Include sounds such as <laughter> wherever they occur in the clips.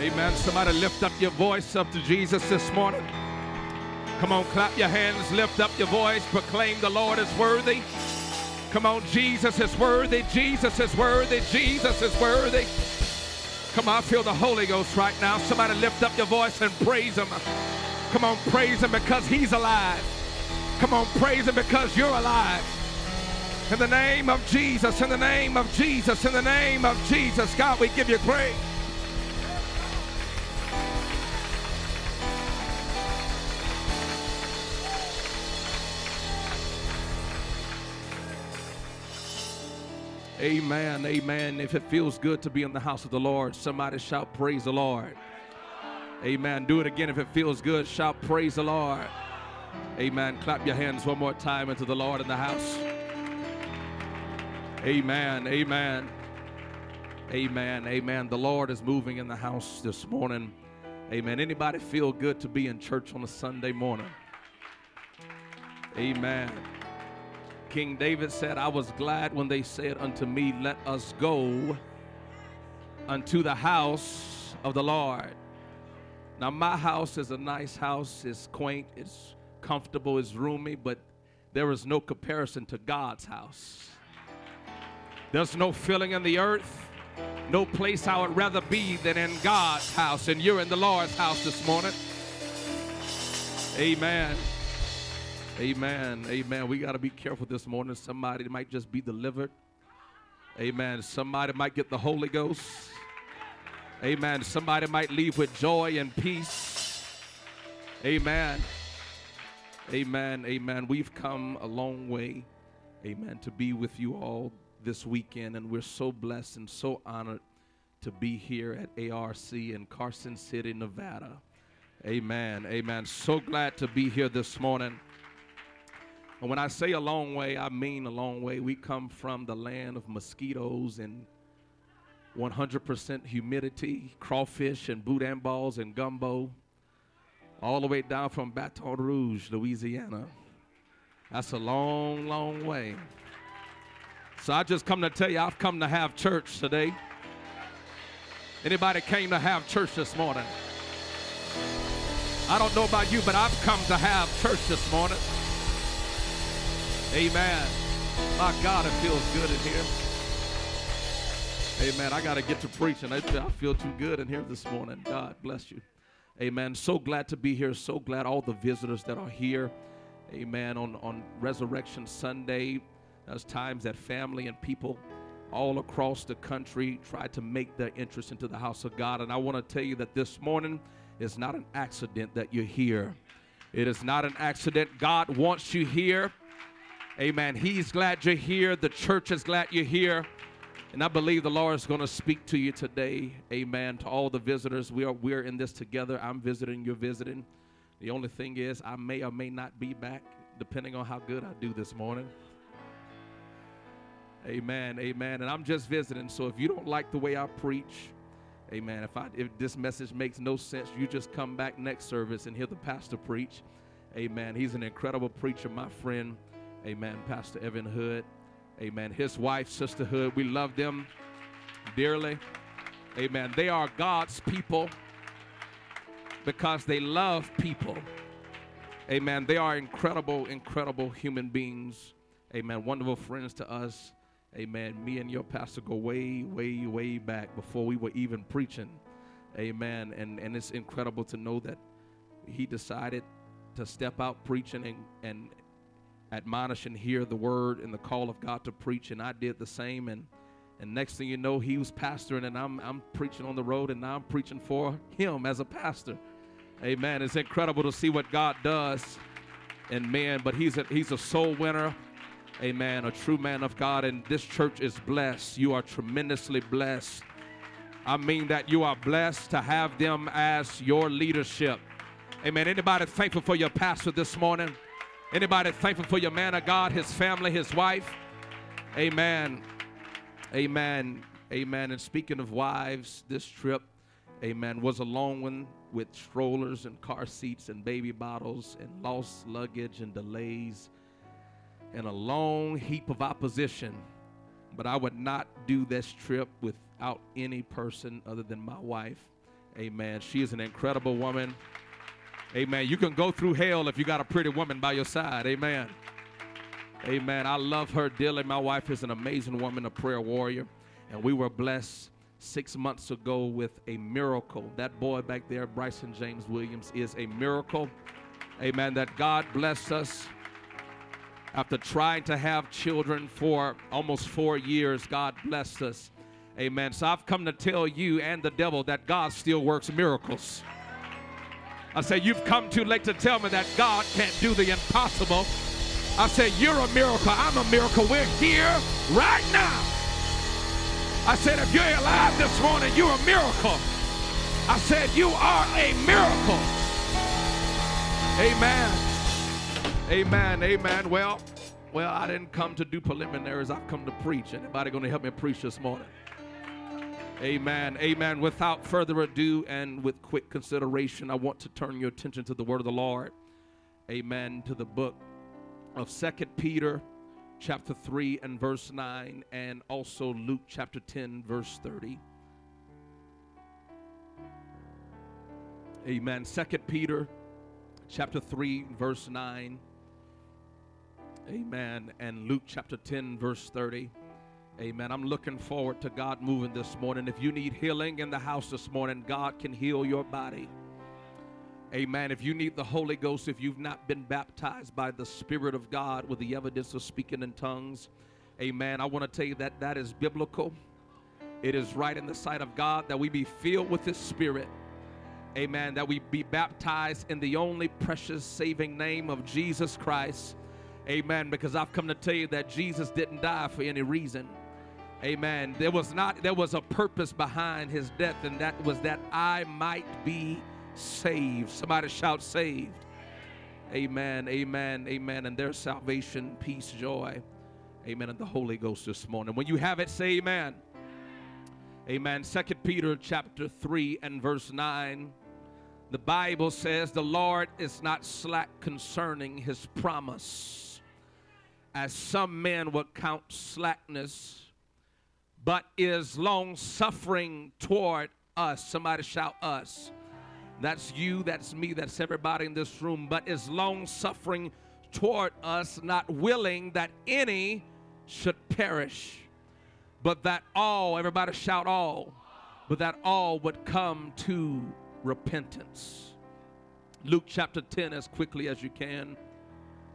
Amen. Somebody lift up your voice up to Jesus this morning. Come on, clap your hands, lift up your voice, proclaim the Lord is worthy. Come on, Jesus is worthy, Jesus is worthy, Jesus is worthy. Come on, I feel the Holy Ghost right now. Somebody lift up your voice and praise Him. Come on, praise Him because He's alive. Come on, praise Him because you're alive. In the name of Jesus, in the name of Jesus, in the name of Jesus, God, we give you praise. Amen. Amen. If it feels good to be in the house of the Lord, somebody shout, Praise the Lord. Amen. Do it again if it feels good. Shout, Praise the Lord. Amen. Clap your hands one more time into the Lord in the house. Amen. Amen. Amen. Amen. The Lord is moving in the house this morning. Amen. Anybody feel good to be in church on a Sunday morning? Amen. King David said, I was glad when they said unto me, Let us go unto the house of the Lord. Now, my house is a nice house, it's quaint, it's comfortable, it's roomy, but there is no comparison to God's house. There's no filling in the earth, no place I would rather be than in God's house, and you're in the Lord's house this morning. Amen. Amen. Amen. We got to be careful this morning. Somebody might just be delivered. Amen. Somebody might get the Holy Ghost. Amen. Somebody might leave with joy and peace. Amen. Amen. Amen. We've come a long way. Amen. To be with you all this weekend. And we're so blessed and so honored to be here at ARC in Carson City, Nevada. Amen. Amen. So glad to be here this morning. And when I say a long way, I mean a long way. We come from the land of mosquitoes and 100% humidity, crawfish and boudin balls and gumbo, all the way down from Baton Rouge, Louisiana. That's a long, long way. So I just come to tell you, I've come to have church today. Anybody came to have church this morning? I don't know about you, but I've come to have church this morning. Amen. My God, it feels good in here. Amen. I got to get to preaching. I feel too good in here this morning. God bless you. Amen. So glad to be here. So glad all the visitors that are here. Amen. On, on Resurrection Sunday, there's times that family and people all across the country try to make their entrance into the house of God. And I want to tell you that this morning is not an accident that you're here. It is not an accident. God wants you here. Amen. He's glad you're here. The church is glad you're here. And I believe the Lord is going to speak to you today. Amen. To all the visitors, we are we're in this together. I'm visiting, you're visiting. The only thing is, I may or may not be back, depending on how good I do this morning. Amen. Amen. And I'm just visiting. So if you don't like the way I preach, amen. If I if this message makes no sense, you just come back next service and hear the pastor preach. Amen. He's an incredible preacher, my friend. Amen. Pastor Evan Hood. Amen. His wife, Sister Hood, we love them dearly. Amen. They are God's people because they love people. Amen. They are incredible, incredible human beings. Amen. Wonderful friends to us. Amen. Me and your pastor go way, way, way back before we were even preaching. Amen. And and it's incredible to know that he decided to step out preaching and, and admonish and hear the word and the call of God to preach, and I did the same. And and next thing you know, he was pastoring, and I'm I'm preaching on the road, and now I'm preaching for him as a pastor. Amen. It's incredible to see what God does in man, but he's a he's a soul winner. Amen. A true man of God, and this church is blessed. You are tremendously blessed. I mean that you are blessed to have them as your leadership. Amen. Anybody thankful for your pastor this morning? Anybody thankful for your man of God, his family, his wife? Amen. Amen. Amen. And speaking of wives, this trip, amen, was a long one with strollers and car seats and baby bottles and lost luggage and delays and a long heap of opposition. But I would not do this trip without any person other than my wife. Amen. She is an incredible woman. Amen. You can go through hell if you got a pretty woman by your side. Amen. Amen. I love her dearly. My wife is an amazing woman, a prayer warrior. And we were blessed six months ago with a miracle. That boy back there, Bryson James Williams, is a miracle. Amen. That God blessed us. After trying to have children for almost four years, God blessed us. Amen. So I've come to tell you and the devil that God still works miracles. I say, You've come too late to tell me that God can't do the impossible. I said, You're a miracle. I'm a miracle. We're here right now. I said, If you're alive this morning, you're a miracle. I said, You are a miracle. Amen. Amen. Amen. Well, well, I didn't come to do preliminaries. I've come to preach. Anybody going to help me preach this morning? Amen. Amen. Without further ado and with quick consideration, I want to turn your attention to the word of the Lord. Amen. To the book of Second Peter chapter 3 and verse 9 and also Luke chapter 10 verse 30. Amen. Second Peter chapter 3 verse 9. Amen. And Luke chapter 10 verse 30. Amen. I'm looking forward to God moving this morning. If you need healing in the house this morning, God can heal your body. Amen. If you need the Holy Ghost, if you've not been baptized by the Spirit of God with the evidence of speaking in tongues, amen. I want to tell you that that is biblical. It is right in the sight of God that we be filled with His Spirit. Amen. That we be baptized in the only precious saving name of Jesus Christ. Amen. Because I've come to tell you that Jesus didn't die for any reason. Amen. There was not there was a purpose behind his death, and that was that I might be saved. Somebody shout saved. Amen. Amen. Amen. And there's salvation, peace, joy. Amen. And the Holy Ghost this morning. When you have it, say amen. Amen. Second Peter chapter 3 and verse 9. The Bible says the Lord is not slack concerning his promise, as some men would count slackness but is long suffering toward us. Somebody shout us. That's you, that's me, that's everybody in this room, but is long suffering toward us, not willing that any should perish, but that all, everybody shout all, but that all would come to repentance. Luke chapter 10, as quickly as you can,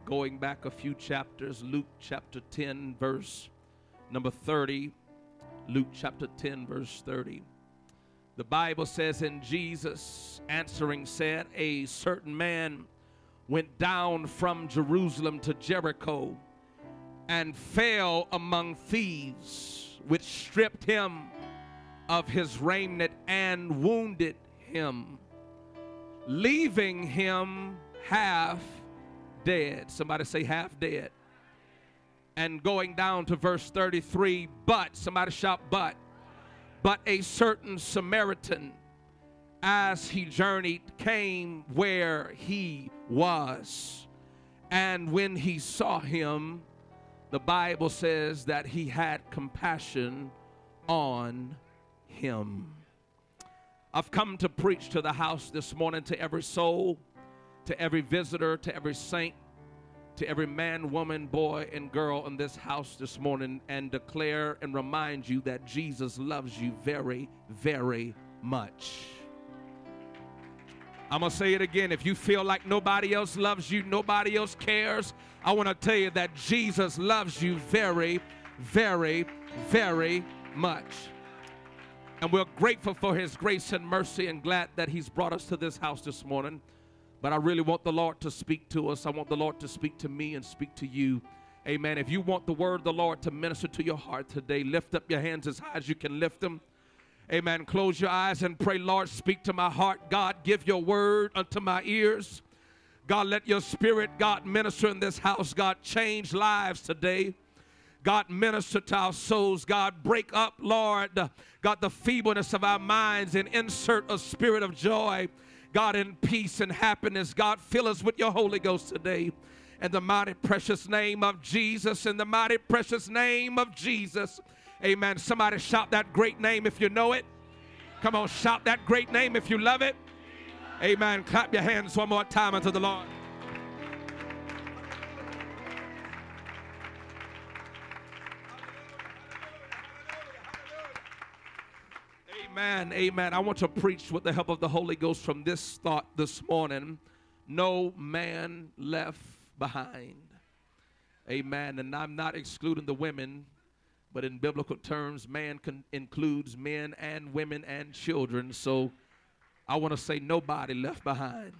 going back a few chapters, Luke chapter 10, verse number 30. Luke chapter 10, verse 30. The Bible says, And Jesus answering said, A certain man went down from Jerusalem to Jericho and fell among thieves, which stripped him of his raiment and wounded him, leaving him half dead. Somebody say, half dead and going down to verse 33 but somebody shout but but a certain samaritan as he journeyed came where he was. And when he saw him the bible says that he had compassion on him. I've come to preach to the house this morning to every soul to every visitor to every saint to every man, woman, boy, and girl in this house this morning and declare and remind you that Jesus loves you very, very much. I'm going to say it again. If you feel like nobody else loves you, nobody else cares, I want to tell you that Jesus loves you very, very, very much. And we're grateful for his grace and mercy and glad that he's brought us to this house this morning. But I really want the Lord to speak to us. I want the Lord to speak to me and speak to you. Amen. If you want the word of the Lord to minister to your heart today, lift up your hands as high as you can lift them. Amen. Close your eyes and pray, Lord, speak to my heart. God, give your word unto my ears. God, let your spirit, God, minister in this house. God, change lives today. God, minister to our souls. God, break up, Lord, God, the feebleness of our minds and insert a spirit of joy God, in peace and happiness. God, fill us with your Holy Ghost today. In the mighty precious name of Jesus, in the mighty precious name of Jesus. Amen. Somebody shout that great name if you know it. Come on, shout that great name if you love it. Amen. Clap your hands one more time unto the Lord. Amen. Amen. I want to preach with the help of the Holy Ghost from this thought this morning. No man left behind. Amen. And I'm not excluding the women, but in biblical terms, man con- includes men and women and children. So I want to say nobody left behind.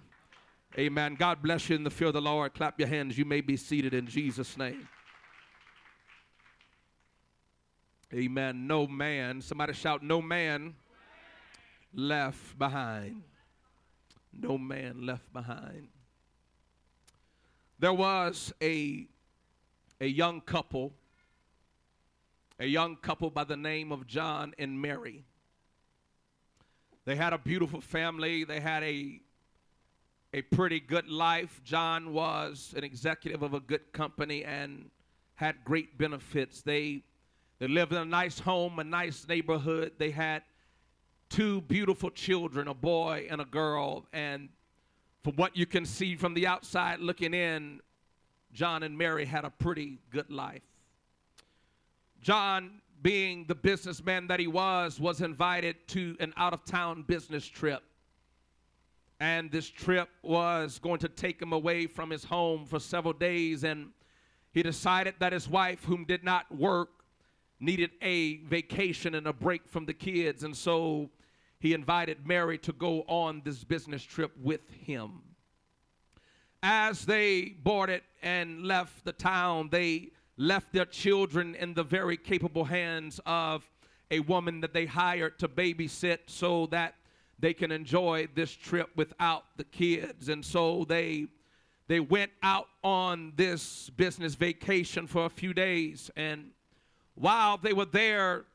Amen. God bless you in the fear of the Lord. Clap your hands. You may be seated in Jesus' name. Amen. No man. Somebody shout, No man left behind. No man left behind. There was a, a young couple, a young couple by the name of John and Mary. They had a beautiful family. They had a, a pretty good life. John was an executive of a good company and had great benefits. They, they lived in a nice home, a nice neighborhood. They had two beautiful children, a boy and a girl. And from what you can see from the outside looking in, John and Mary had a pretty good life. John, being the businessman that he was, was invited to an out of town business trip. And this trip was going to take him away from his home for several days. And he decided that his wife, whom did not work, needed a vacation and a break from the kids. And so he invited Mary to go on this business trip with him. As they boarded and left the town, they left their children in the very capable hands of a woman that they hired to babysit so that they can enjoy this trip without the kids. And so they they went out on this business vacation for a few days and while they were there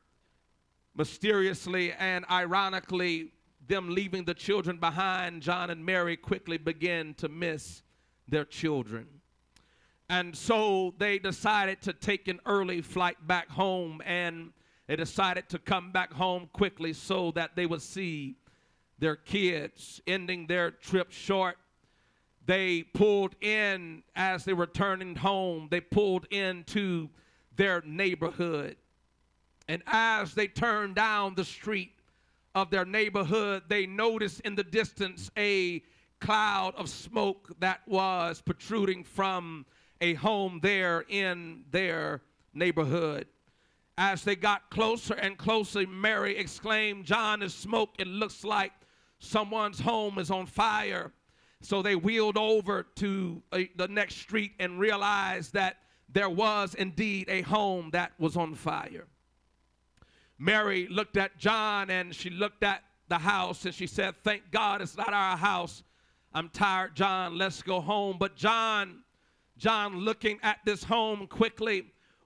mysteriously and ironically them leaving the children behind John and Mary quickly began to miss their children. And so they decided to take an early flight back home and they decided to come back home quickly so that they would see their kids, ending their trip short. They pulled in as they were turning home, they pulled into their neighborhood. And as they turned down the street of their neighborhood, they noticed in the distance a cloud of smoke that was protruding from a home there in their neighborhood. As they got closer and closer, Mary exclaimed, John is smoke. It looks like someone's home is on fire. So they wheeled over to uh, the next street and realized that there was indeed a home that was on fire. Mary looked at John and she looked at the house and she said, Thank God it's not our house. I'm tired, John. Let's go home. But John John, looking at this home quickly,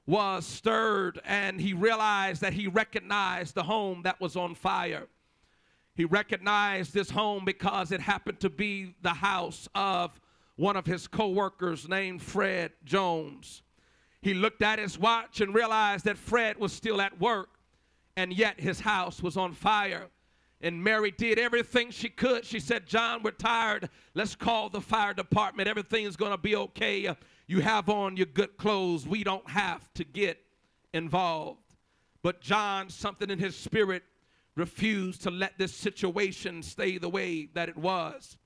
was stirred and he realized that he recognized the home that was on fire. He recognized this home because it happened to be the house of one of his co-workers named Fred Jones. He looked at his watch and realized that Fred was still at work and yet his house was on fire. And Mary did everything she could. She said, John, we're tired. Let's call the fire department. Everything's going to be okay. You have on your good clothes. We don't have to get involved. But John, something in his spirit, refused to let this situation stay the way that it was.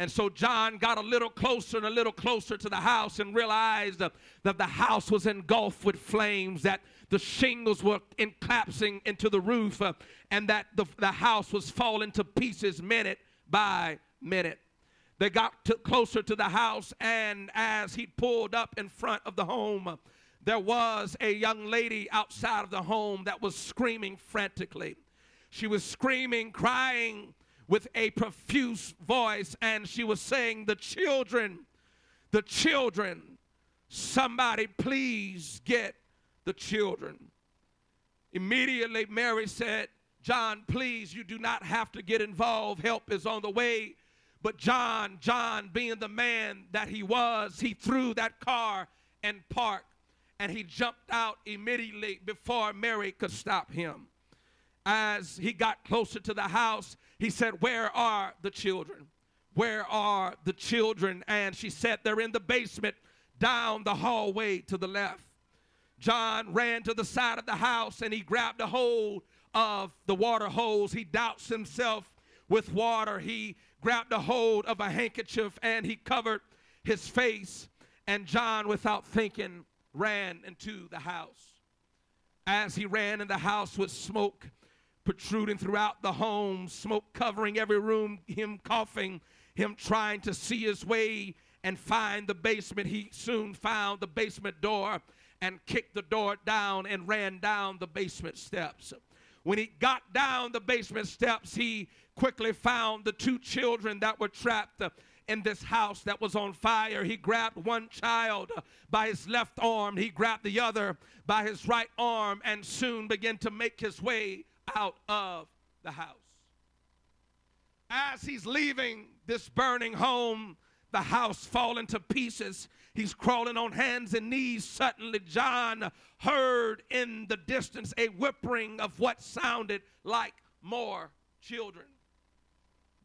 And so John got a little closer and a little closer to the house and realized that the house was engulfed with flames, that the shingles were collapsing into the roof, uh, and that the, the house was falling to pieces minute by minute. They got to, closer to the house, and as he pulled up in front of the home, there was a young lady outside of the home that was screaming frantically. She was screaming, crying with a profuse voice, and she was saying, The children, the children, somebody please get the children. Immediately, Mary said, John, please, you do not have to get involved. Help is on the way. But John, John, being the man that he was, he threw that car and parked, and he jumped out immediately before Mary could stop him. As he got closer to the house, he said, Where are the children? Where are the children? And she said, They're in the basement down the hallway to the left. John ran to the side of the house and he grabbed a hold of the water hose. He doused himself with water. He grabbed a hold of a handkerchief and he covered his face. And John, without thinking, ran into the house. As he ran in the house with smoke protruding throughout the home, smoke covering every room, him coughing, him trying to see his way and find the basement. He soon found the basement door and kicked the door down and ran down the basement steps. When he got down the basement steps, he quickly found the two children that were trapped in this house that was on fire. He grabbed one child by his left arm, he grabbed the other by his right arm, and soon began to make his way out of the house. As he's leaving this burning home, the house falling to pieces. He's crawling on hands and knees. Suddenly, John heard in the distance a whimpering of what sounded like more children.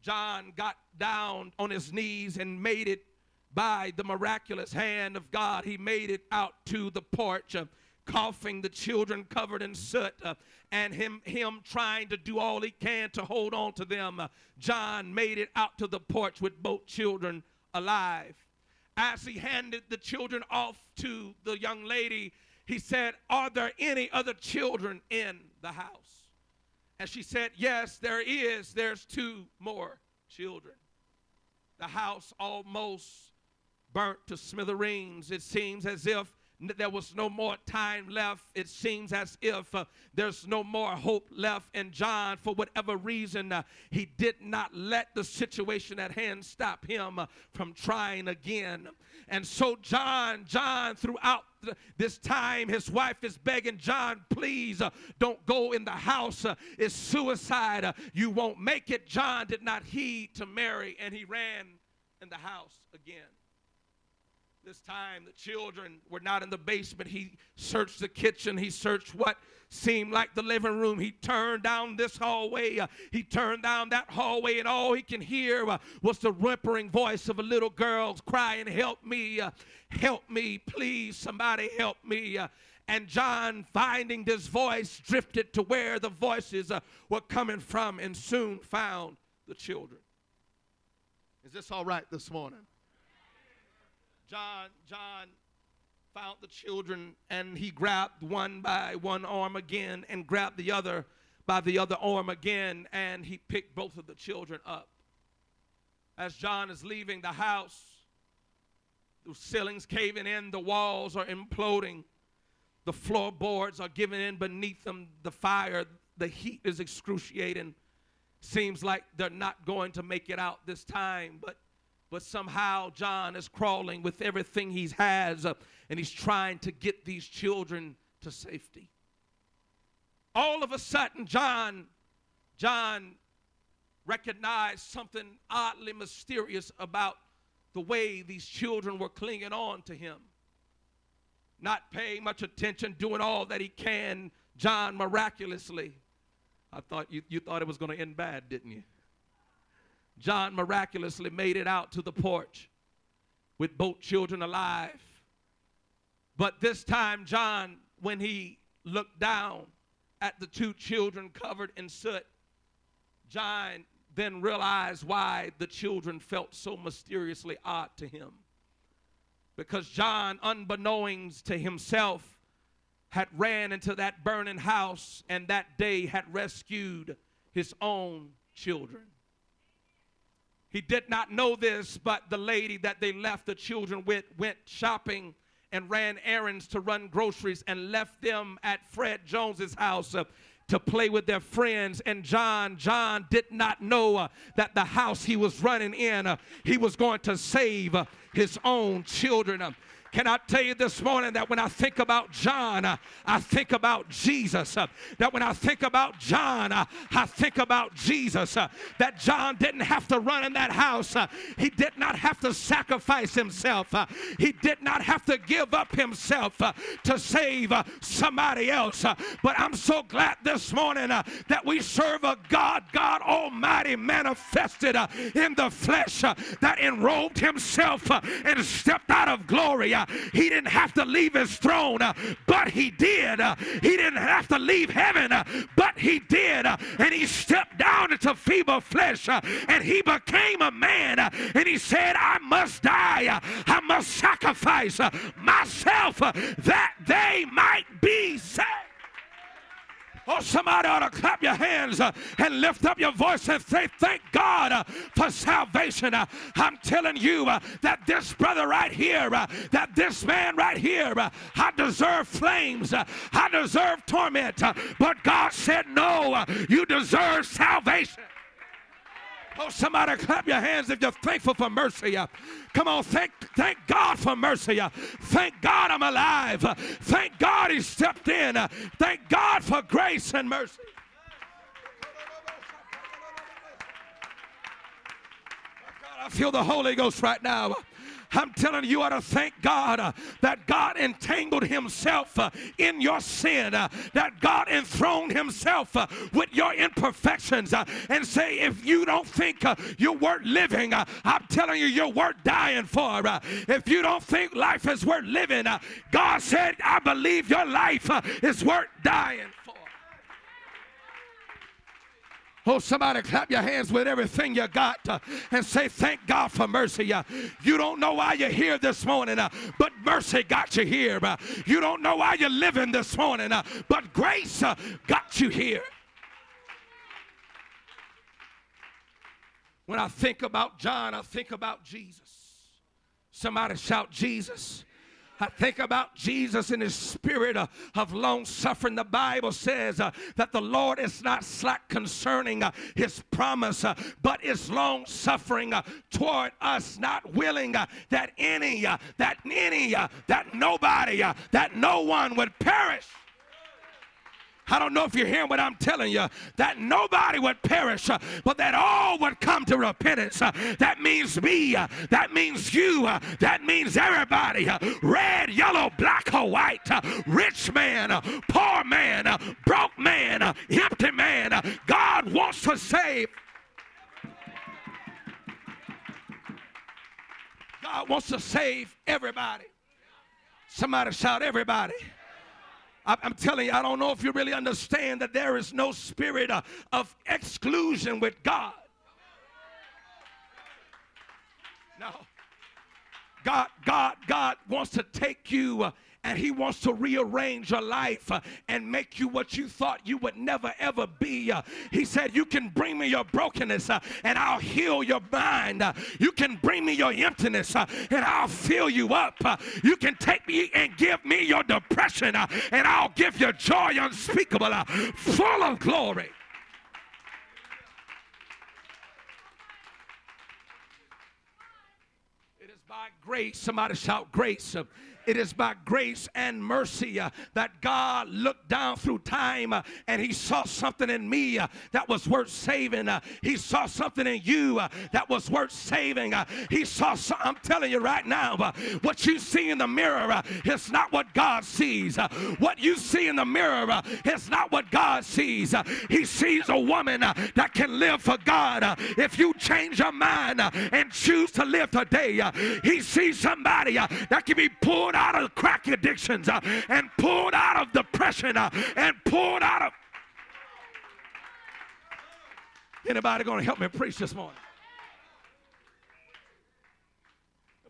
John got down on his knees and made it by the miraculous hand of God. He made it out to the porch. Coughing, the children covered in soot, uh, and him, him trying to do all he can to hold on to them. Uh, John made it out to the porch with both children alive. As he handed the children off to the young lady, he said, Are there any other children in the house? And she said, Yes, there is. There's two more children. The house almost burnt to smithereens. It seems as if there was no more time left. It seems as if uh, there's no more hope left. And John, for whatever reason, uh, he did not let the situation at hand stop him uh, from trying again. And so, John, John, throughout this time, his wife is begging John, please uh, don't go in the house. Uh, it's suicide. Uh, you won't make it. John did not heed to Mary, and he ran in the house again. This time, the children were not in the basement. He searched the kitchen. He searched what seemed like the living room. He turned down this hallway. Uh, he turned down that hallway, and all he can hear uh, was the whimpering voice of a little girl crying, Help me, uh, help me, please, somebody help me. Uh, and John, finding this voice, drifted to where the voices uh, were coming from and soon found the children. Is this all right this morning? John, John found the children and he grabbed one by one arm again and grabbed the other by the other arm again and he picked both of the children up. As John is leaving the house, the ceilings caving in, the walls are imploding, the floorboards are giving in beneath them, the fire, the heat is excruciating. Seems like they're not going to make it out this time, but but somehow John is crawling with everything he has uh, and he's trying to get these children to safety. All of a sudden, John, John recognized something oddly mysterious about the way these children were clinging on to him. Not paying much attention, doing all that he can, John miraculously. I thought you, you thought it was going to end bad, didn't you? John miraculously made it out to the porch with both children alive. But this time, John, when he looked down at the two children covered in soot, John then realized why the children felt so mysteriously odd to him. Because John, unbeknownst to himself, had ran into that burning house and that day had rescued his own children. He did not know this, but the lady that they left the children with went shopping and ran errands to run groceries and left them at Fred Jones's house. Uh, to play with their friends. And John, John did not know uh, that the house he was running in, uh, he was going to save uh, his own children. Can I tell you this morning that when I think about John, uh, I think about Jesus. Uh, that when I think about John, uh, I think about Jesus. Uh, that John didn't have to run in that house, uh, he did not have to sacrifice himself, uh, he did not have to give up himself to save somebody else. but I'm so glad this morning that we serve a God, God Almighty manifested in the flesh that enrobed himself and stepped out of glory. He didn't have to leave his throne, uh, but he did. Uh, he didn't have to leave heaven, uh, but he did. and he stepped down into feeble flesh and he became a man. and he said, I must die. I must sacrifice myself that they might be saved. Oh, somebody ought to clap your hands uh, and lift up your voice and say, Thank God uh, for salvation. Uh, I'm telling you that this brother right here, that this man right here, I deserve flames, I deserve torment. but God said, No, you deserve salvation. Oh, somebody clap your hands if you're thankful for mercy. Uh, come on, thank, thank God for mercy. Uh, thank God I'm alive. Uh, thank God He stepped in. Thank God for grace and mercy. Oh, I feel the Holy Ghost right now. I'm telling you, you ought to thank God uh, that God entangled Himself uh, in your sin, uh, that God enthroned Himself uh, with your imperfections, uh, and say, if you don't think uh, you're worth living, I'm telling you, you're worth dying for. if you don't think life is worth living, God said, I believe your life is worth dying Oh, somebody clap your hands with everything you got uh, and say, Thank God for mercy. Uh, you don't know why you're here this morning, uh, but mercy got you here. Uh, you don't know why you're living this morning, uh, but grace uh, got you here. When I think about John, I think about Jesus. Somebody shout, Jesus. I think about Jesus in his spirit uh, of long suffering. The Bible says uh, that the Lord is not slack concerning uh, his promise, uh, but is long suffering uh, toward us, not willing uh, that any, that any, that nobody, that no one would perish I don't know if you're hearing what I'm telling you, that nobody would perish, uh, but that all would come to repentance. Uh, that means me, uh, that means you, uh, that means everybody uh, red, yellow, black, or white, uh, rich man, poor man, broke man, empty man. God wants to save. God wants to save everybody. Somebody shout, everybody. I'm telling you, I don't know if you really understand that there is no spirit uh, of exclusion with God. No. God, God, God wants to take you uh, and he wants to rearrange your life uh, and make you what you thought you would never ever be. Uh, he said, You can bring me your brokenness uh, and I'll heal your mind. You can bring me your emptiness and I'll fill you up. You can take me and give me your depression and I'll give you joy unspeakable, full of glory. It is by grace, somebody shout grace it is by grace and mercy uh, that God looked down through time uh, and He saw something in me uh, that was worth saving. Uh. He saw something in you uh, that was worth saving. Uh. He saw, I'm telling you right now, what you see in the mirror is not what God sees. what you see in the mirror is not what God sees. he sees a woman that can live for God. if you change your mind and choose to live today, He sees somebody that can be pulled out of crack addictions uh, and pulled out of depression uh, and pulled out of. Anybody going to help me preach this morning?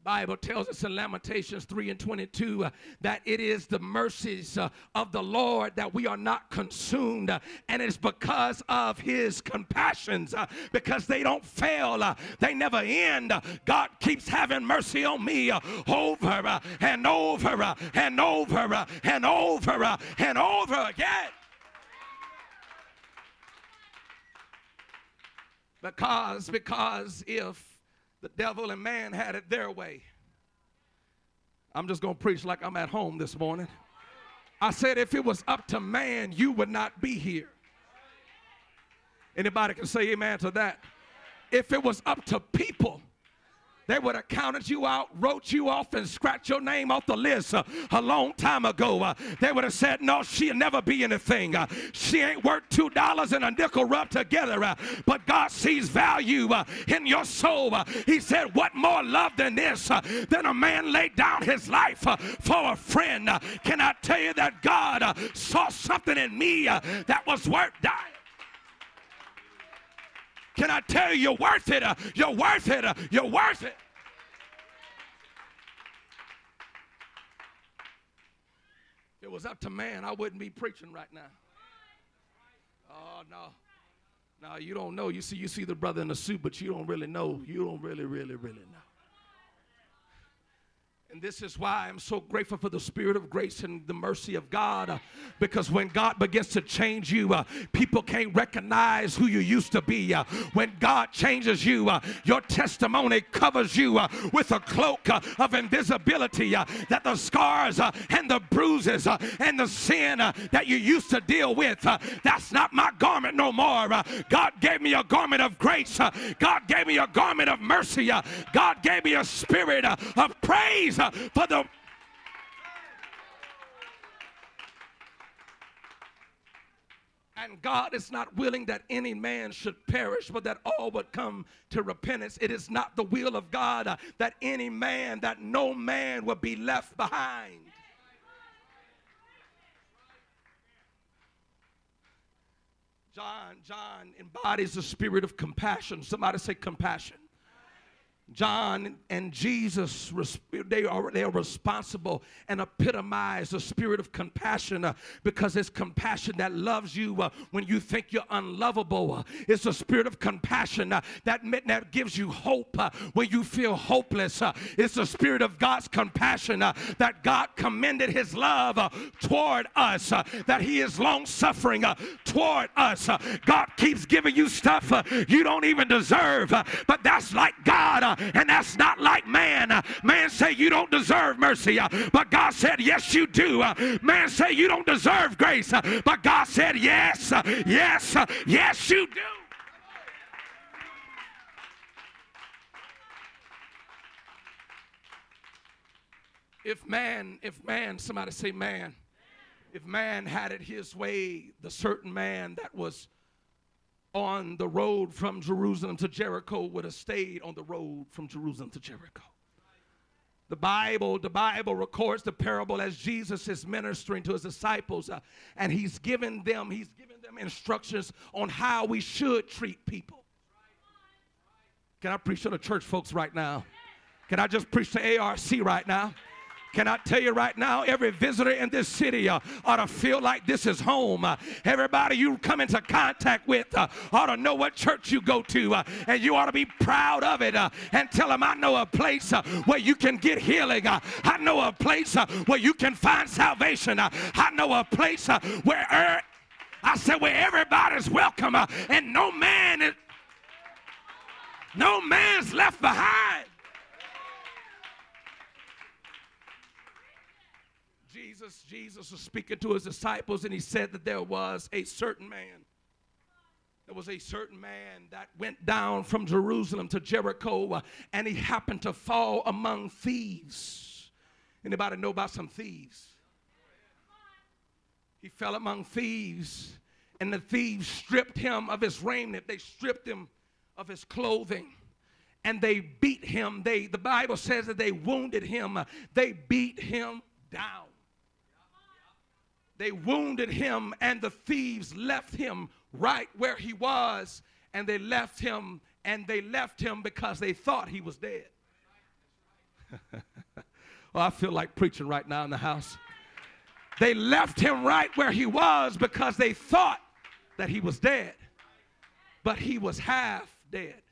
Bible tells us in Lamentations 3 and 22 uh, that it is the mercies uh, of the Lord that we are not consumed, uh, and it's because of his compassions, uh, because they don't fail, uh, they never end. God keeps having mercy on me uh, over and over and over and over and over again. Because, because if the devil and man had it their way. I'm just going to preach like I'm at home this morning. I said, if it was up to man, you would not be here. Anybody can say amen to that? If it was up to people, they would have counted you out, wrote you off, and scratched your name off the list uh, a long time ago. Uh, they would have said, No, she'll never be anything. Uh, she ain't worth two dollars and a nickel rubbed together. Uh, but God sees value uh, in your soul. Uh, he said, What more love than this? than a man laid down his life for a friend. can I tell you that God saw something in me that was worth dying? Can I tell you, you're worth it? Uh, you're worth it. Uh, you're worth it. If it was up to man, I wouldn't be preaching right now. Oh, no. No, you don't know. You see, you see the brother in the suit, but you don't really know. You don't really, really, really know. And this is why I'm so grateful for the spirit of grace and the mercy of God. Uh, because when God begins to change you, uh, people can't recognize who you used to be. Uh, when God changes you, uh, your testimony covers you uh, with a cloak uh, of invisibility that the scars and the bruises and the sin that you used to deal with, that's not my garment no more. God gave me a garment of grace. God gave me a garment of mercy. God gave me a spirit of praise for the And God is not willing that any man should perish, but that all would come to repentance. It is not the will of God uh, that any man, that no man would be left behind. John, John embodies the spirit of compassion. Somebody say compassion. John and Jesus, they are, they are responsible and epitomize the spirit of compassion uh, because it's compassion that loves you uh, when you think you're unlovable. Uh, it's a spirit of compassion uh, that, that gives you hope uh, when you feel hopeless. It's the spirit of God's compassion that God commended his love toward us, that he is long suffering toward us. God keeps giving you stuff you don't even deserve, but that's like God and that's not like man. Man say you don't deserve mercy, uh, but God said yes you do. Uh, man say you don't deserve grace, uh, but God said yes, yes, yes you do. If man, if man, somebody say man, if man had it his way, the certain man that was on the road from Jerusalem to Jericho would have stayed on the road from Jerusalem to Jericho. The Bible, the Bible records the parable as Jesus is ministering to his disciples, uh, and he's given them, he's given them instructions on how we should treat people. Can I preach to the church folks right now? Can I just preach to ARC right now? Can I tell you right now, every visitor in this city uh, ought to feel like this is home. Uh, everybody you come into contact with uh, ought to know what church you go to, uh, and you ought to be proud of it uh, and tell them, I know a place uh, where you can get healing. I know a place where you can find salvation. I know a place where er- I said where everybody's welcome and no man is no man's left behind. Jesus, Jesus was speaking to his disciples, and he said that there was a certain man. There was a certain man that went down from Jerusalem to Jericho, uh, and he happened to fall among thieves. Anybody know about some thieves? He fell among thieves, and the thieves stripped him of his raiment. They stripped him of his clothing and they beat him. They, the Bible says that they wounded him. They beat him down. They wounded him, and the thieves left him right where he was, and they left him, and they left him because they thought he was dead. <laughs> well, I feel like preaching right now in the house. They left him right where he was because they thought that he was dead, but he was half dead.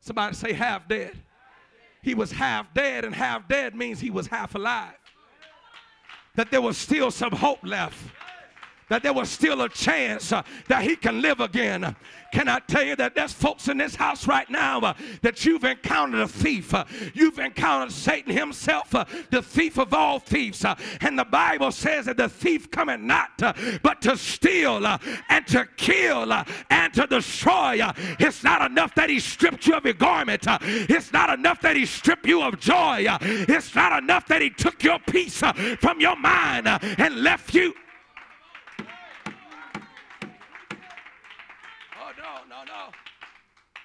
Somebody say half dead. He was half dead, and half dead means he was half alive that there was still some hope left that there was still a chance uh, that he can live again. Can I tell you that there's folks in this house right now uh, that you've encountered a thief? Uh, you've encountered Satan himself, uh, the thief of all thieves. Uh, and the Bible says that the thief cometh not uh, but to steal and to kill and to destroy. it's not enough that he stripped you of your garment. it's not enough that he stripped you of joy. it's not enough that he took your peace from your mind and left you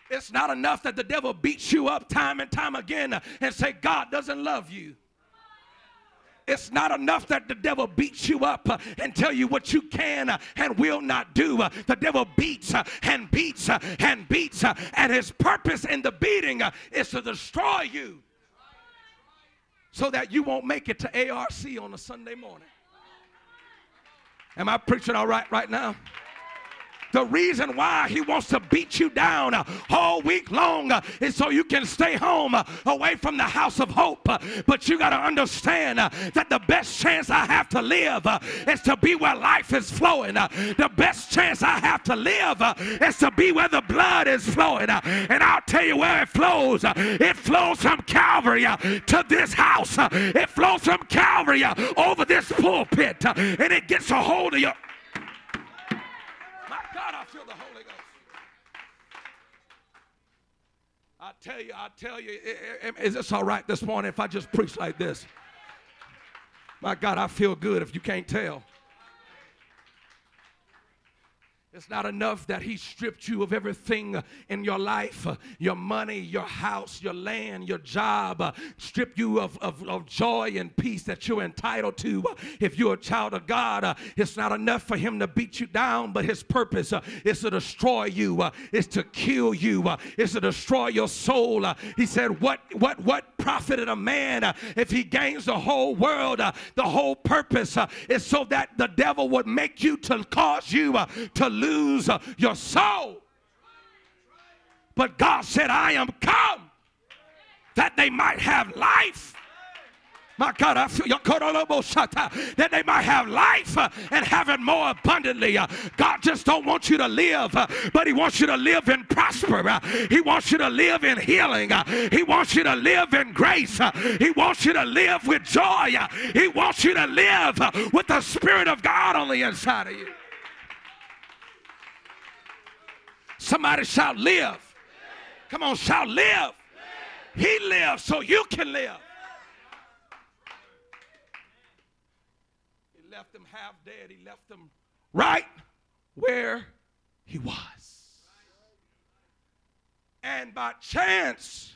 It's not enough that the devil beats you up time and time again and say God doesn't love you. It's not enough that the devil beats you up and tell you what you can and will not do. The devil beats and beats and beats, and his purpose in the beating is to destroy you so that you won't make it to ARC on a Sunday morning. Am I preaching all right right now? The reason why he wants to beat you down uh, all week long uh, is so you can stay home uh, away from the house of hope. But you got to understand that the best chance I have to live is to be where life is flowing. The best chance I have to live is to be where the blood is flowing. And I'll tell you where it flows. It flows from Calvary to this house. It flows from Calvary over this pulpit. And it gets a hold of you. I tell you, I tell you, is this all right this morning if I just preach like this? My God, I feel good if you can't tell. It's not enough that he stripped you of everything in your life your money, your house, your land, your job, uh, stripped you of, of, of, joy and peace that you're entitled to. If you're a child of God, it's not enough for him to beat you down, but his purpose is to destroy you, is to kill you, is to destroy your soul. he said, What, what, what profited a man if he gains the whole world? the whole purpose is so that the devil would make you to cause you to lose your soul. But God said, I am come that they might have life. My God, I feel your that they might have life uh, and have it more abundantly. Uh, God just don't want you to live, uh, but He wants you to live and prosper. He wants you to live in healing. He wants you to live in grace. He wants you to live with joy. He wants you to live with the Spirit of God on the inside of you. Somebody shout, live. Come on, shout, live. He lives so you can live. He left them half dead. He left them right where he was. And by chance,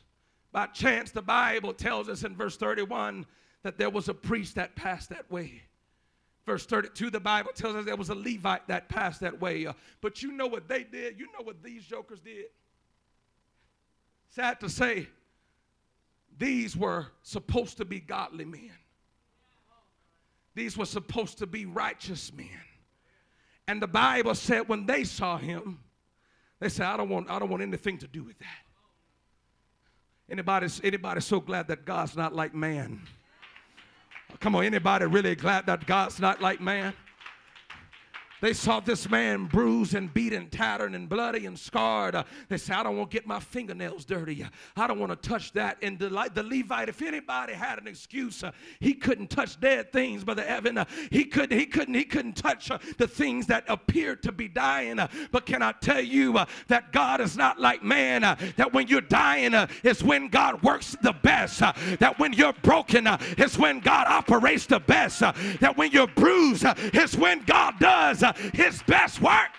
by chance, the Bible tells us in verse 31 that there was a priest that passed that way. Verse 32, the Bible tells us there was a Levite that passed that way. Uh, but you know what they did? You know what these jokers did? Sad to say, these were supposed to be godly men. These were supposed to be righteous men. And the Bible said when they saw him, they said, I don't want, I don't want anything to do with that. Anybody, anybody so glad that God's not like man? Come on, anybody really glad that God's not like man? They saw this man bruised and beaten, tattered and bloody and scarred. Uh, they said, I don't want to get my fingernails dirty. I don't want to touch that. And the, the Levite, if anybody had an excuse, uh, he couldn't touch dead things, Brother Evan. Uh, he couldn't, he couldn't, he couldn't touch uh, the things that appeared to be dying. Uh, but can I tell you uh, that God is not like man? that when you're dying is when God works the best. that when you're broken is when God operates the best. that when you're bruised is when God does his best work.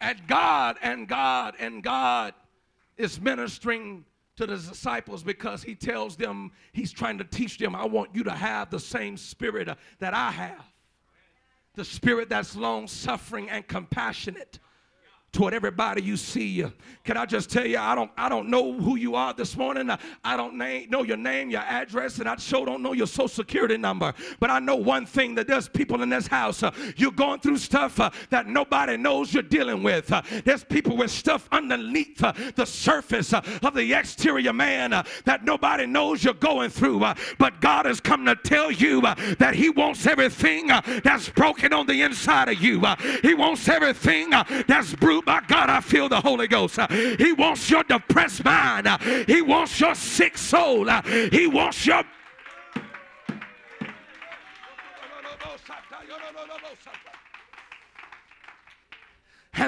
And God and God and God is ministering to the disciples because he tells them, he's trying to teach them, I want you to have the same spirit that I have. The spirit that's long suffering and compassionate toward everybody you see. Can I just tell you, I don't, I don't know who you are this morning. I don't name, know your name, your address, and I sure don't know your social security number. But I know one thing that there's people in this house. Uh, you're going through stuff uh, that nobody knows you're dealing with. Uh, there's people with stuff underneath uh, the surface uh, of the exterior man uh, that nobody knows you're going through. but God has come to tell you that He wants everything that's broken on the inside of you. he wants everything that's bruised my God, I feel the Holy Ghost. He wants your depressed mind. He wants your sick soul. He wants your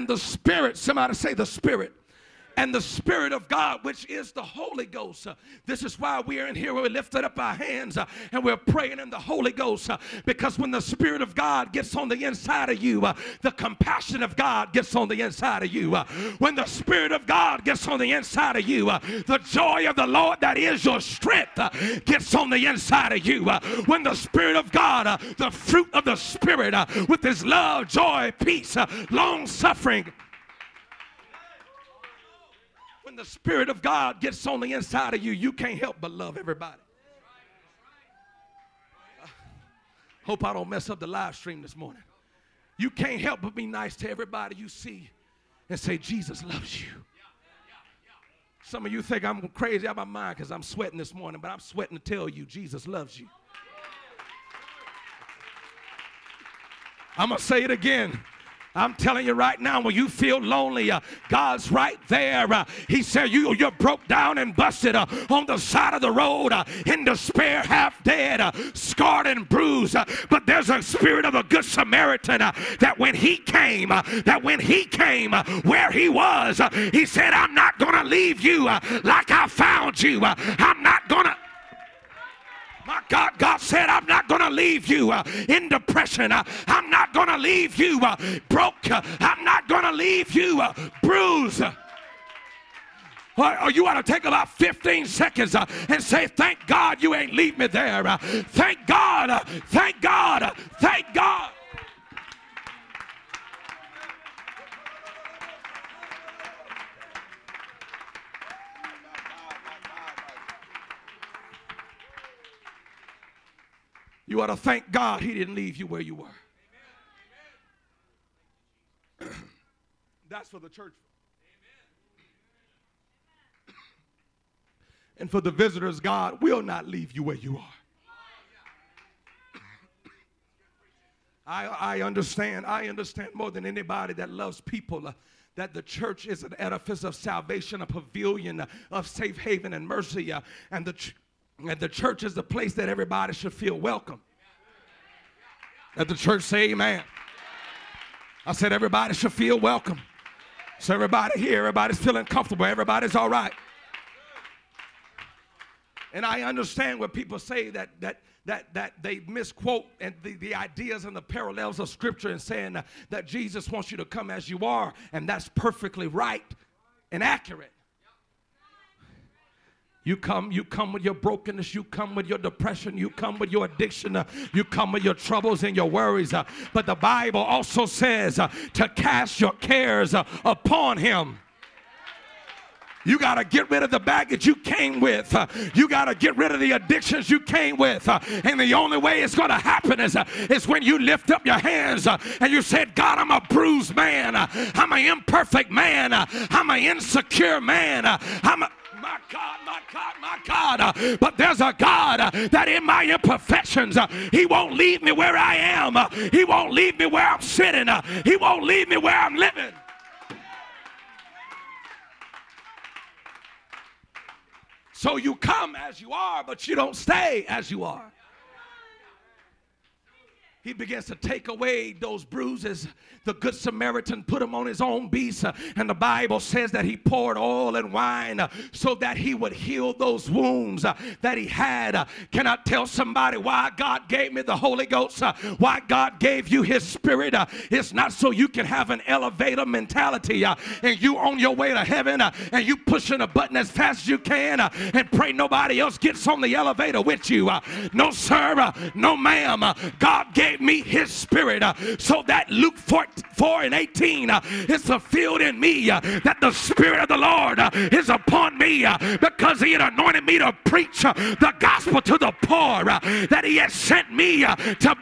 and the Spirit, somebody say the Spirit and the Spirit of God, which is the Holy Ghost. Uh, this is why we are in here we lifted up our hands uh, and we're praying in the Holy Ghost. Uh, because when the Spirit of God gets on the inside of you, uh, the compassion of God gets on the inside of you. Uh, when the Spirit of God gets on the inside of you, uh, the joy of the Lord that is your strength gets on the inside of you. when the Spirit of God, the fruit of the Spirit, with His love, joy, peace, long suffering, when the Spirit of God gets on the inside of you, you can't help but love everybody. Uh, hope I don't mess up the live stream this morning. You can't help but be nice to everybody you see and say, Jesus loves you. Some of you think I'm crazy out of my mind because I'm sweating this morning, but I'm sweating to tell you Jesus loves you. I'm going to say it again. I'm telling you right now, when you feel lonely, uh, God's right there. Uh, he said, you, You're broke down and busted uh, on the side of the road, uh, in despair, half dead, uh, scarred and bruised. Uh, but there's a spirit of a good Samaritan that when he came, that when he came where he was, he said, I'm not going to leave you like I found you. I'm not going to. My God, God said, I'm not going to leave you uh, in depression. Uh, I'm not going to leave you uh, broke. Uh, I'm not going to leave you uh, bruised. Or, you ought to take about 15 seconds and say, Thank God you ain't leave me there. thank God, thank God, thank God. You ought to thank God he didn't leave you where you were. <clears throat> That's for the church. <clears throat> And for the visitors, God will not leave you where you are. <clears throat> I, I understand, I understand more than anybody that loves people uh, that the church is an edifice of salvation, a pavilion of safe haven and mercy, uh, and the and the church is the place that everybody should feel welcome. Let the church say amen. I said everybody should feel welcome. So everybody here, everybody's feeling comfortable, everybody's all right. And I understand when people say that that that that they misquote and the, the ideas and the parallels of scripture and saying that Jesus wants you to come as you are, and that's perfectly right and accurate. You come, you come with your brokenness, you come with your depression, you come with your addiction, uh, you come with your troubles and your worries. Uh, but the Bible also says uh, to cast your cares uh, upon Him. You got to get rid of the baggage you came with. Uh, you got to get rid of the addictions you came with. Uh, and the only way it's going to happen is, is when you lift up your hands and you said, God, I'm a bruised man. I'm an imperfect man. I'm an insecure man. I'm a my God, my God, my God. But there's a God that in my imperfections, He won't leave me where I am. He won't leave me where I'm sitting. He won't leave me where I'm living. So you come as you are, but you don't stay as you are. He begins to take away those bruises the Good Samaritan put him on his own beast. And the Bible says that he poured oil and wine so that he would heal those wounds that he had. Can I tell somebody why God gave me the Holy Ghost? Why God gave you his spirit? It's not so you can have an elevator mentality and you on your way to heaven and you pushing a button as fast as you can and pray nobody else gets on the elevator with you. No, sir. No, ma'am. God gave gave me his spirit uh, so that Luke 4, 4 and 18 uh, is fulfilled in me uh, that the spirit of the Lord is upon me because he had anointed me to preach the gospel to the poor, that he has sent me to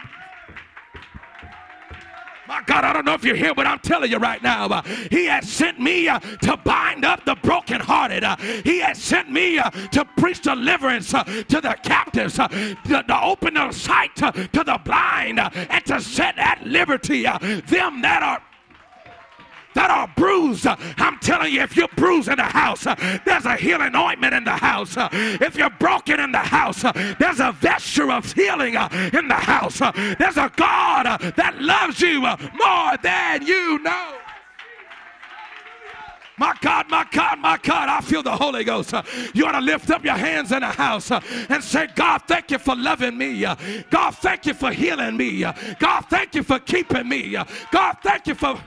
my God, I don't know if you're here, but I'm telling you right now, uh, He has sent me uh, to bind up the brokenhearted. Uh, he has sent me to preach deliverance to the captives, to, to, open the sight to the blind, and to set at liberty them that are that are bruised. I'm telling you, if you're bruised in the house, uh, there's a healing ointment in the house. Uh, if you're broken in the house, uh, there's a vesture of healing in the house. There's a God that loves you more than you know. My God, my God, my God, I feel the Holy Ghost. You ought to lift up your hands in the house and say, God, thank you for loving me. God, thank you for healing me. God, thank you for keeping me. God, thank you for.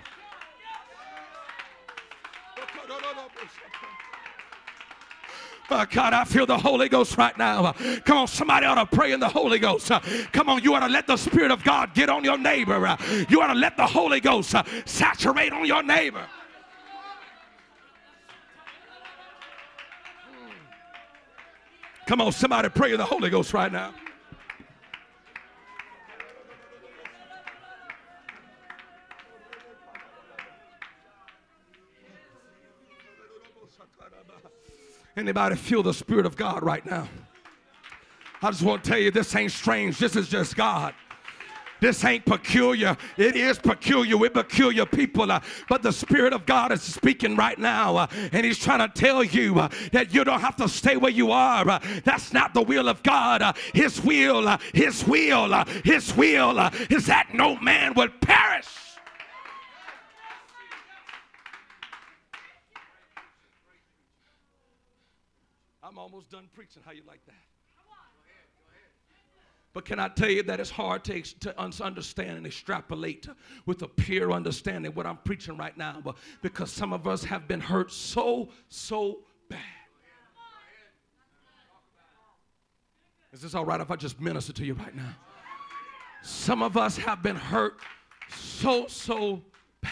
Oh, God, I feel the Holy Ghost right now. Uh, come on, somebody ought to pray in the Holy Ghost. Uh, come on, you ought to let the Spirit of God get on your neighbor. You ought to let the Holy Ghost saturate on your neighbor. Come on, somebody pray in the Holy Ghost right now. Anybody feel the Spirit of God right now? I just want to tell you this ain't strange. This is just God. This ain't peculiar. It is peculiar with peculiar people. Uh, but the Spirit of God is speaking right now. Uh, and He's trying to tell you uh, that you don't have to stay where you are. Uh, that's not the will of God. Uh, his will, uh, His will, His will is that no man would perish. I'm almost done preaching. How you like that? But can I tell you that it's hard to, to understand and extrapolate with a pure understanding what I'm preaching right now? But because some of us have been hurt so, so bad. Is this all right if I just minister to you right now? Some of us have been hurt so, so bad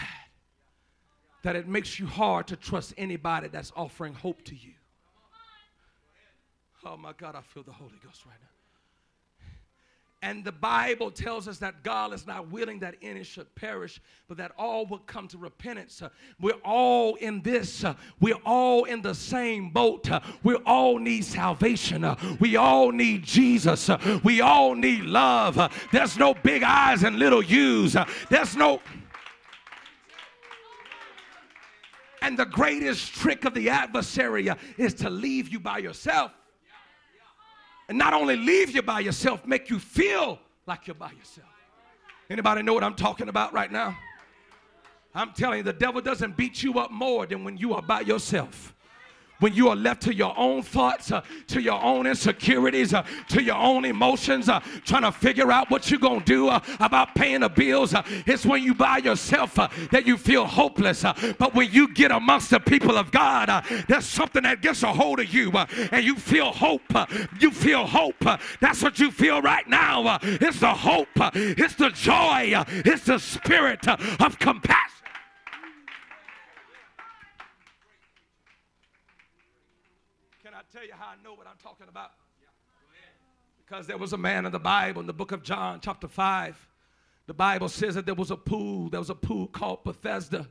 that it makes you hard to trust anybody that's offering hope to you. Oh my God, I feel the Holy Ghost right now. And the Bible tells us that God is not willing that any should perish, but that all would come to repentance. We're all in this. We're all in the same boat. We all need salvation. We all need Jesus. We all need love. There's no big I's and little U's. there's no. And the greatest trick of the adversary is to leave you by yourself and not only leave you by yourself, make you feel like you're by yourself. Anybody know what I'm talking about right now? I'm telling you, the devil doesn't beat you up more than when you are by yourself when you are left to your own thoughts, uh, to your own insecurities, uh, to your own emotions, uh, trying to figure out what you're going to do uh, about paying the bills. Uh, it's when you by yourself uh, that you feel hopeless. but when you get amongst the people of God, there's something that gets a hold of you and you feel hope. you feel hope. that's what you feel right now. it's the hope, it's the joy, it's the spirit of compassion. Tell you how I know what I'm talking about. Because there was a man in the Bible, in the book of John, chapter 5. The Bible says that there was a pool, there was a pool called Bethesda,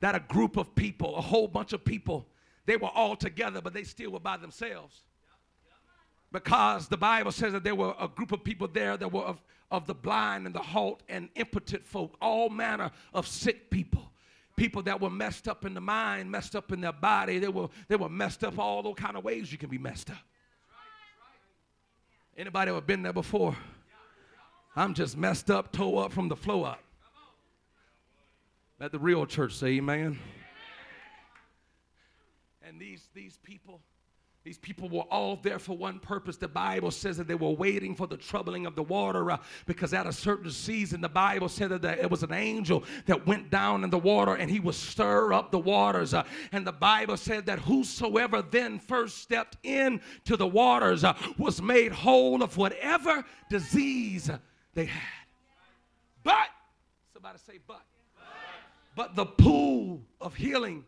that a group of people, a whole bunch of people, they were all together, but they still were by themselves. Because the Bible says that there were a group of people there that were of, of the blind and the halt and impotent folk, all manner of sick people people that were messed up in the mind, messed up in their body. They were, they were messed up all those kind of ways you can be messed up. Anybody ever been there before? I'm just messed up, toe up from the flow up. Let the real church say amen. And these, these people, these people were all there for one purpose. The Bible says that they were waiting for the troubling of the water uh, because at a certain season, the Bible said that it was an angel that went down in the water and he would stir up the waters. Uh, and the Bible said that whosoever then first stepped into the waters uh, was made whole of whatever disease they had. But, somebody say, but. But the pool of healing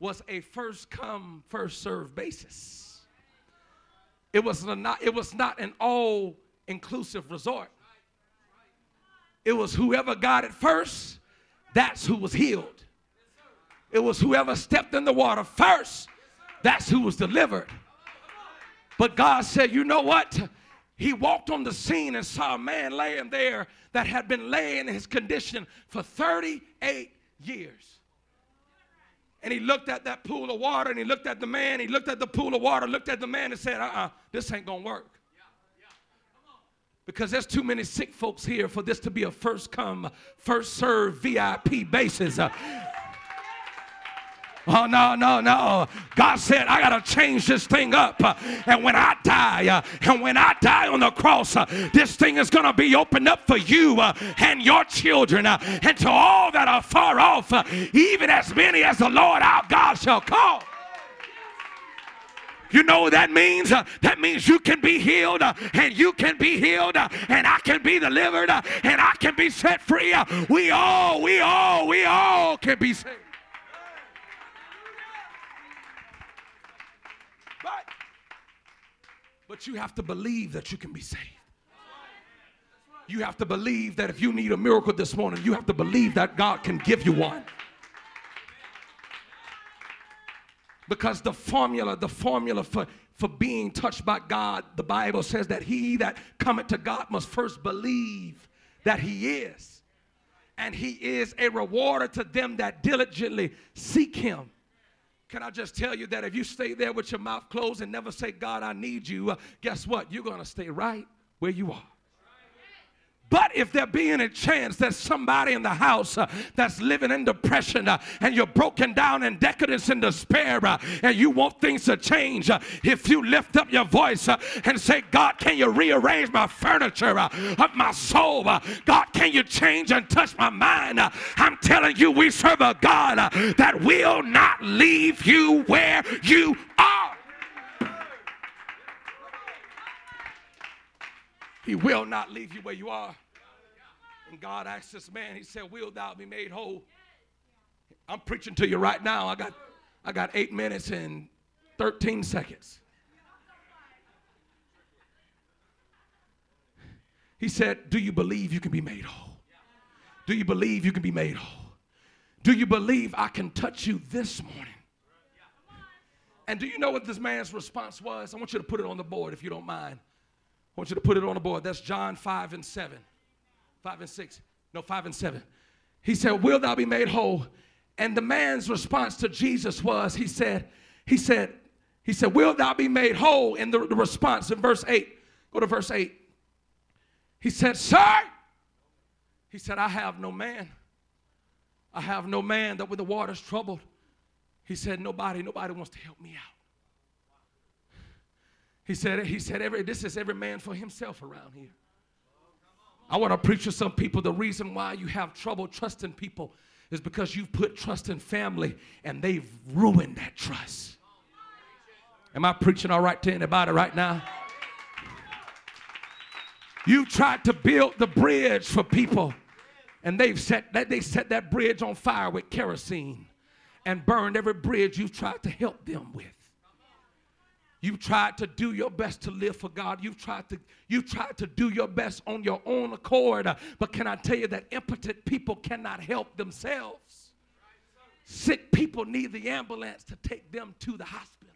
was a first come, first served basis. It was not, it was not an all inclusive resort. It was whoever got it first, that's who was healed. It was whoever stepped in the water first, that's who was delivered. But God said, you know what? He walked on the scene and saw a man laying there that had been laying in his condition for 38 years. And he looked at that pool of water and he looked at the man, he looked at the pool of water, looked at the man and said, uh uh-uh, uh, this ain't gonna work. Because there's too many sick folks here for this to be a first come, first serve VIP basis. Uh, Oh, no, no, no. God said, I got to change this thing up. And when I die, uh, and when I die on the cross, uh, this thing is going to be opened up for you uh, and your children and to all that are far off, even as many as the Lord our God shall call. You know what that means? Uh, that means you can be healed uh, and you can be healed uh, and I can be delivered and I can be set free. we all, we all, we all can be saved. But you have to believe that you can be saved. You have to believe that if you need a miracle this morning, you have to believe that God can give you one. Because the formula, the formula for, for being touched by God, the Bible says that he that cometh to God must first believe that he is. And he is a rewarder to them that diligently seek him. Can I just tell you that if you stay there with your mouth closed and never say, God, I need you, uh, guess what? You're going to stay right where you are. But if there be any chance that somebody in the house uh, that's living in depression uh, and you're broken down in decadence and despair uh, and you want things to change, uh, if you lift up your voice uh, and say, God, can you rearrange my furniture uh, of my soul? God, can you change and touch my mind? I'm telling you, we serve a God that will not leave you where you are. He will not leave you where you are. And God asked this man, He said, Will thou be made whole? I'm preaching to you right now. I got I got eight minutes and 13 seconds. He said, Do you believe you can be made whole? Do you believe you can be made whole? Do you believe I can touch you this morning? And do you know what this man's response was? I want you to put it on the board if you don't mind. I want you to put it on the board. That's John 5 and 7. 5 and 6. No, 5 and 7. He said, Will thou be made whole? And the man's response to Jesus was, He said, He said, He said, Will thou be made whole? And the, the response in verse 8. Go to verse 8. He said, Sir, he said, I have no man. I have no man that with the waters troubled. He said, Nobody, nobody wants to help me out. He said, he said, every, this is every man for himself around here. I want to preach to some people the reason why you have trouble trusting people is because you've put trust in family and they've ruined that trust. Am I preaching all right to anybody right now? You've tried to build the bridge for people and they've set that they set that bridge on fire with kerosene and burned every bridge you've tried to help them with. You've tried to do your best to live for God. You've tried to you've tried to do your best on your own accord. But can I tell you that impotent people cannot help themselves? Sick people need the ambulance to take them to the hospital.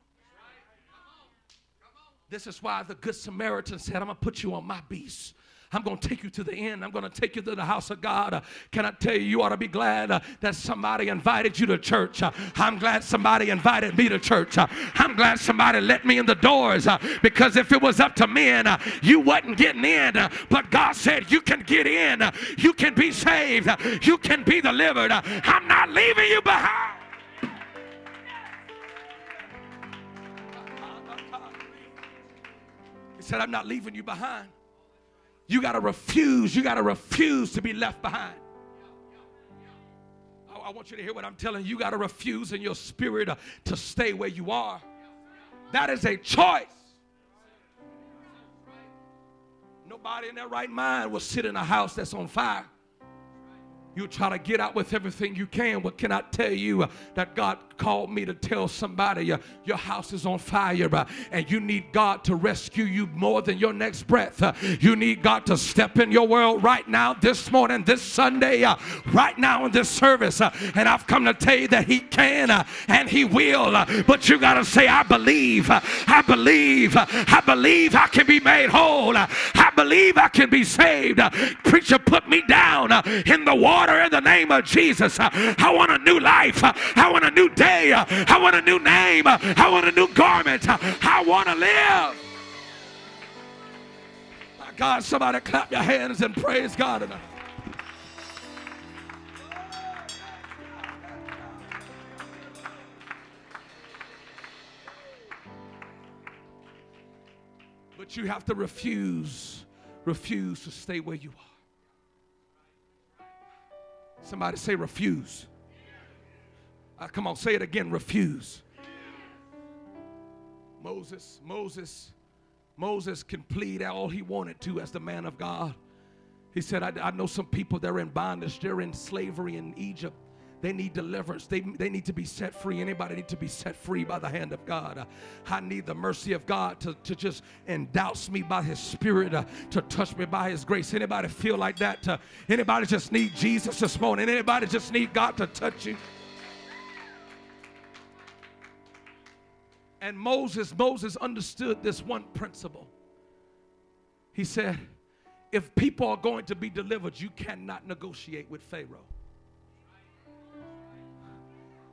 This is why the Good Samaritan said, I'm going to put you on my beast. I'm going to take you to the end. I'm going to take you to the house of God. Can I tell you, you ought to be glad that somebody invited you to church. I'm glad somebody invited me to church. I'm glad somebody let me in the doors because if it was up to men, you wasn't getting in. but God said, you can get in. you can be saved. you can be delivered. I'm not leaving you behind. He said, I'm not leaving you behind. You got to refuse. You got to refuse to be left behind. I, want you to hear what I'm telling you. You got to refuse in your spirit uh, to stay where you are. That is a choice. Nobody in their right mind will sit in a house that's on fire. You try to get out with everything you can. But can I tell you uh, that God called me to tell somebody uh, your house is on fire uh, and you need God to rescue you more than your next breath? Uh, you need God to step in your world right now, this morning, this Sunday, uh, right now in this service. Uh, and I've come to tell you that He can and He will. but you got to say, I believe, I believe, I believe I can be made whole. I believe I can be saved. Preacher, put me down in the water in the name of Jesus. I want a new life. I want a new day. I want a new name. I want a new garment. I want to live. My God, somebody clap your hands and praise God. But you have to refuse, refuse to stay where you are. Somebody say refuse. Uh, come on, say it again refuse. Moses, Moses, Moses can plead all he wanted to as the man of God. He said, I, I know some people that are in bondage, they're in slavery in Egypt. They need deliverance. They, they need to be set free. Anybody need to be set free by the hand of God. Uh, I need the mercy of God to, to just endouse me by his spirit, uh, to touch me by his grace. Anybody feel like that? Uh, anybody just need Jesus this morning? Anybody just need God to touch you? And Moses, Moses understood this one principle. He said, if people are going to be delivered, you cannot negotiate with Pharaoh.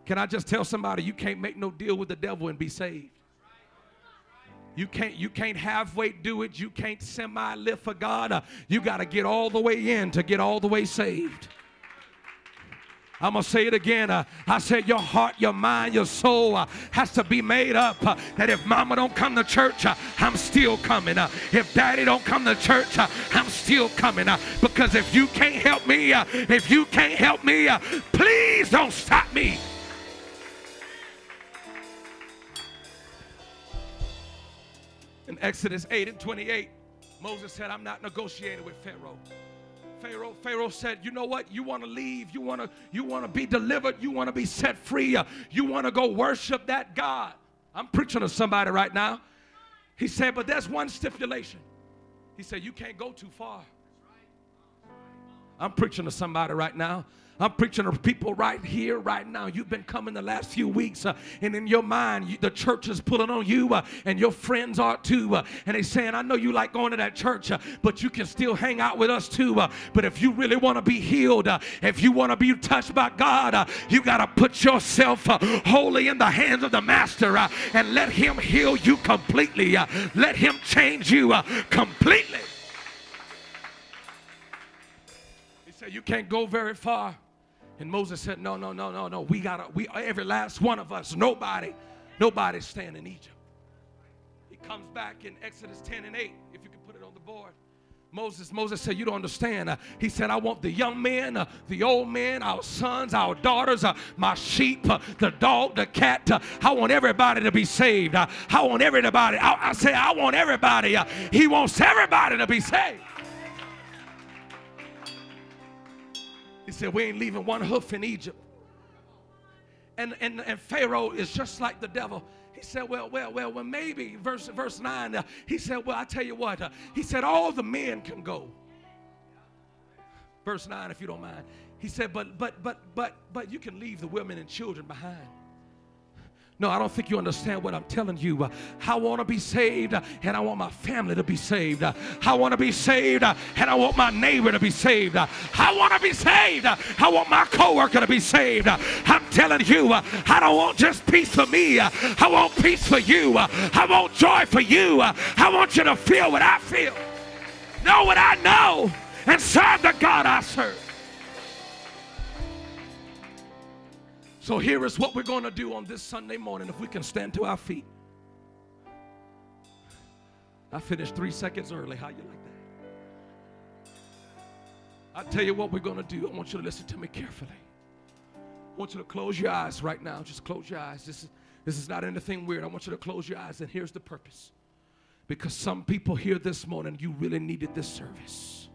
Can I just tell somebody you can't make no deal with the devil and be saved? You can't you can't halfway do it. You can't semi live for God. Uh, you got to get all the way in to get all the way saved. I'm going to say it again. Uh, I said your heart, your mind, your soul uh, has to be made up uh, that if mama don't come to church, uh, I'm still coming. Uh, if daddy don't come to church, uh, I'm still coming. because if you can't help me, if you can't help me, please don't stop me. In Exodus 8 and 28, Moses said, I'm not negotiating with Pharaoh. Pharaoh, Pharaoh said, "You know what? You want to leave. You want to you want to be delivered. You want to be set free. Uh, you want to go worship that God." I'm preaching to somebody right now. He said, "But there's one stipulation." He said, "You can't go too far." I'm preaching to somebody right now. I'm preaching to people right here, right now. You've been coming the last few weeks, uh, and in your mind, you, the church is pulling on you, uh, and your friends are too. Uh, and they're saying, I know you like going to that church, uh, but you can still hang out with us too. Uh, but if you really want to be healed, uh, if you want to be touched by God, you got to put yourself wholly in the hands of the Master and let Him heal you completely. let Him change you completely. He said, You can't go very far and Moses said, No, no, no, no, no. We gotta, we every last one of us, nobody, nobody's staying in Egypt. He comes back in Exodus 10 and 8, if you can put it on the board. Moses, Moses said, You don't understand. Uh, he said, I want the young men, uh, the old men, our sons, our daughters, uh, my sheep, uh, the dog, the cat. Uh, I want everybody to be saved. Uh, I want everybody. I, I say, I want everybody. he wants everybody to be saved. He said, We ain't leaving one hoof in Egypt. And, and, and Pharaoh is just like the devil. He said, Well, well, well, well, maybe. Verse, verse 9, uh, he said, Well, I tell you what. Uh, he said, All the men can go. Verse 9, if you don't mind. He said, But, but, but, but, but you can leave the women and children behind. No, I don't think you understand what I'm telling you. I want to be saved and I want my family to be saved. I want to be saved and I want my neighbor to be saved. I want to be saved. I want my coworker to be saved. I'm telling you, I don't want just peace for me. I want peace for you. I want joy for you. I want you to feel what I feel. Know what I know and serve the God I serve. So here is what we're going to do on this Sunday morning if we can stand to our feet. I finished three seconds early. How you like that? I tell you what we're going to do. I want you to listen to me carefully. I want you to close your eyes right now. Just close your eyes. This is, this is not anything weird. I want you to close your eyes, and here's the purpose. Because some people here this morning, you really needed this service.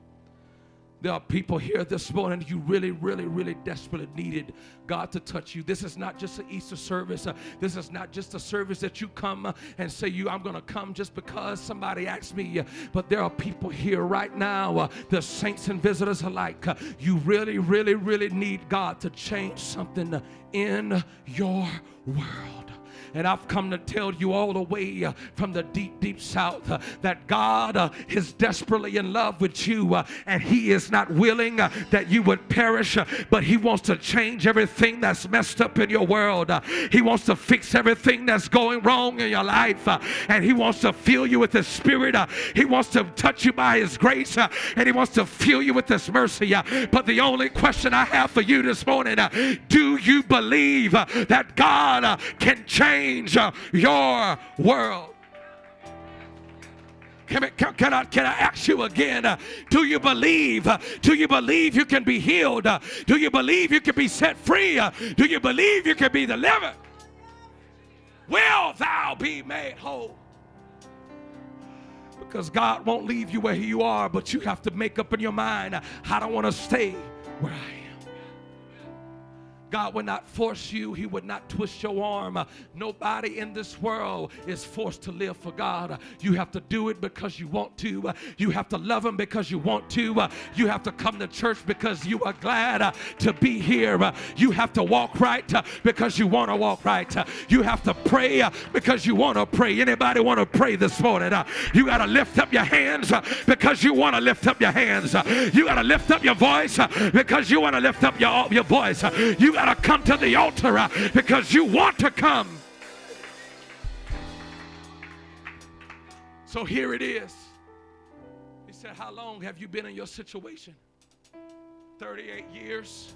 There are people here this morning, you really, really, really desperately needed God to touch you. This is not just an Easter service. Uh, this is not just a service that you come uh, and say, "You, I'm going to come just because somebody asked me." Uh, but there are people here right now, the saints and visitors alike. You really, really, really need God to change something in your world. And I've come to tell you all the way uh, from the deep, deep south uh, that God uh, is desperately in love with you uh, and He is not willing uh, that you would perish, uh, but He wants to change everything that's messed up in your world. he wants to fix everything that's going wrong in your life. and He wants to fill you with His Spirit. he wants to touch you by His grace and He wants to fill you with His mercy. but the only question I have for you this morning do you believe that God can change? Change uh, your world. Can, can, I, can I ask you again? Uh, do you believe? Uh, do you believe you can be healed? Do you believe you can be set free? Do you believe you can be delivered? Will thou be made whole? Because God won't leave you where you are, but you have to make up in your mind, I don't want to stay where I am. God would not force you, He would not twist your arm. Nobody in this world is forced to live for God. You have to do it because you want to. You have to love Him because you want to. You have to come to church because you are glad to be here. You have to walk right because you want to walk right. You have to pray because you want to pray. Anybody want to pray this morning? You got to lift up your hands because you want to lift up your hands. You got to lift up your voice because you want to lift up your, your voice. You to come to the altar uh, because you want to come. So here it is. He said, How long have you been in your situation? 38 years,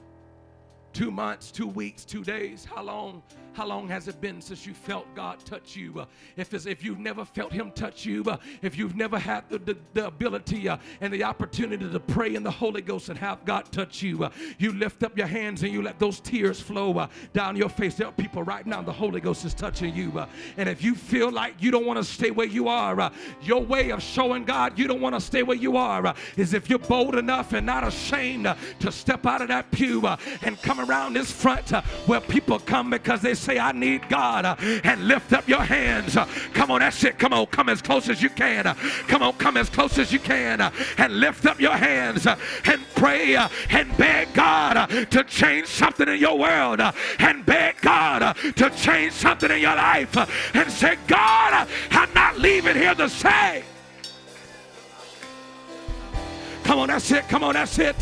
two months, two weeks, two days. How long how long has it been since you felt God touch you? Uh, if, if you've never felt Him touch you, uh, if you've never had the, the, the ability uh, and the opportunity to pray in the Holy Ghost and have God touch you, uh, you lift up your hands and you let those tears flow uh, down your face. There are people right now, the Holy Ghost is touching you. Uh, and if you feel like you don't want to stay where you are, your way of showing God you don't want to stay where you are is if you're bold enough and not ashamed to step out of that pew and come around this front uh, where people come because they say, I need God, uh, and lift up your hands. Uh, come on, that's it. Come on, come as close as you can. Uh, come on, come as close as you can, uh, and lift up your hands uh, and pray and beg God to change something in your world and beg God to change something in your life and say, God, I'm not leaving here the same. Come on, that's it. Come on, that's it.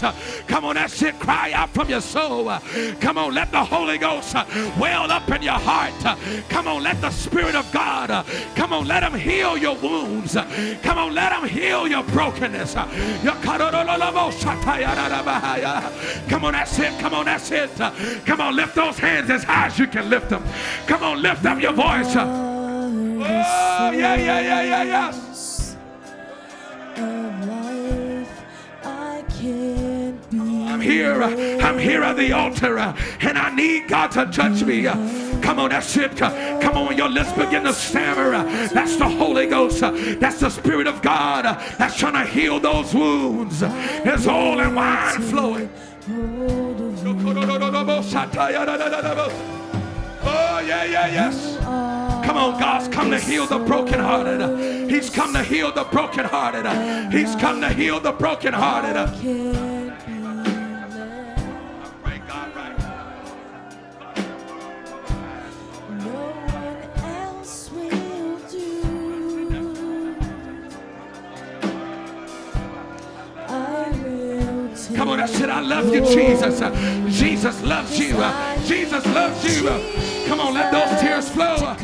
Come on, that's it. Cry out from your soul. Come on, let the Holy Ghost well up in your heart. Come on, let the Spirit of God, come on, let Him heal your wounds. Come on, let Him heal your brokenness. Come on, that's it. Come on, that's it. Come on, lift those hands as high as you can lift them. Come on, lift up your voice. Oh, yeah, yeah, yeah, yeah, yes. I'm here. Uh, I'm here at the altar uh, and I need God to touch me. Uh. Come on, that's it. Come on, your lips begin to stammer. That's the Holy Ghost. That's the Spirit of God that's trying to heal those wounds. There's oil and wine flowing. Oh, yeah, yeah, yes. Come on, God's come to heal the brokenhearted. He's come to heal the brokenhearted. He's come to heal the brokenhearted. Come on, I said, I love you, Jesus. Jesus loves you. Jesus loves you. Come on, let those tears flow.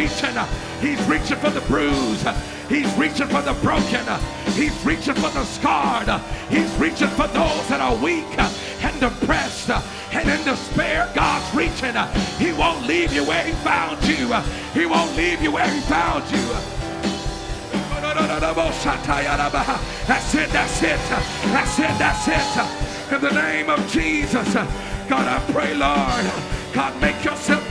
reaching. He's reaching for the bruised. He's reaching for the broken. He's reaching for the scarred. He's reaching for those that are weak and depressed and in despair. God's reaching. He won't leave you where He found you. He won't leave you where He found you. That's it, that's it, that's it, that's it. In the name of Jesus, God, I pray, Lord, God, make yourself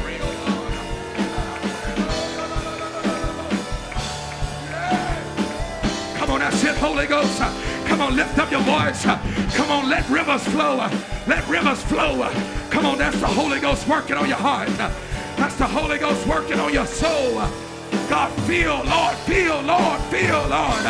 Holy Ghost. Come on, lift up your voice. Come on, let rivers flow. Let rivers flow. Come on, that's the Holy Ghost working on your heart. That's the Holy Ghost working on your soul. God, feel, Lord, feel, Lord, feel, Lord.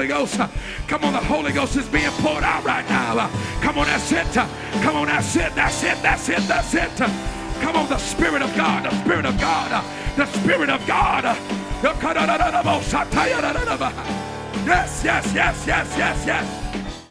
Holy Ghost. Come on, the Holy Ghost is being poured out right now. Come on, that's it. Come on, that's it, that's it, that's it, that's it. Come on, the Spirit of God, the Spirit of God, the Spirit of God. Yes, yes, yes, yes, yes, yes, yes.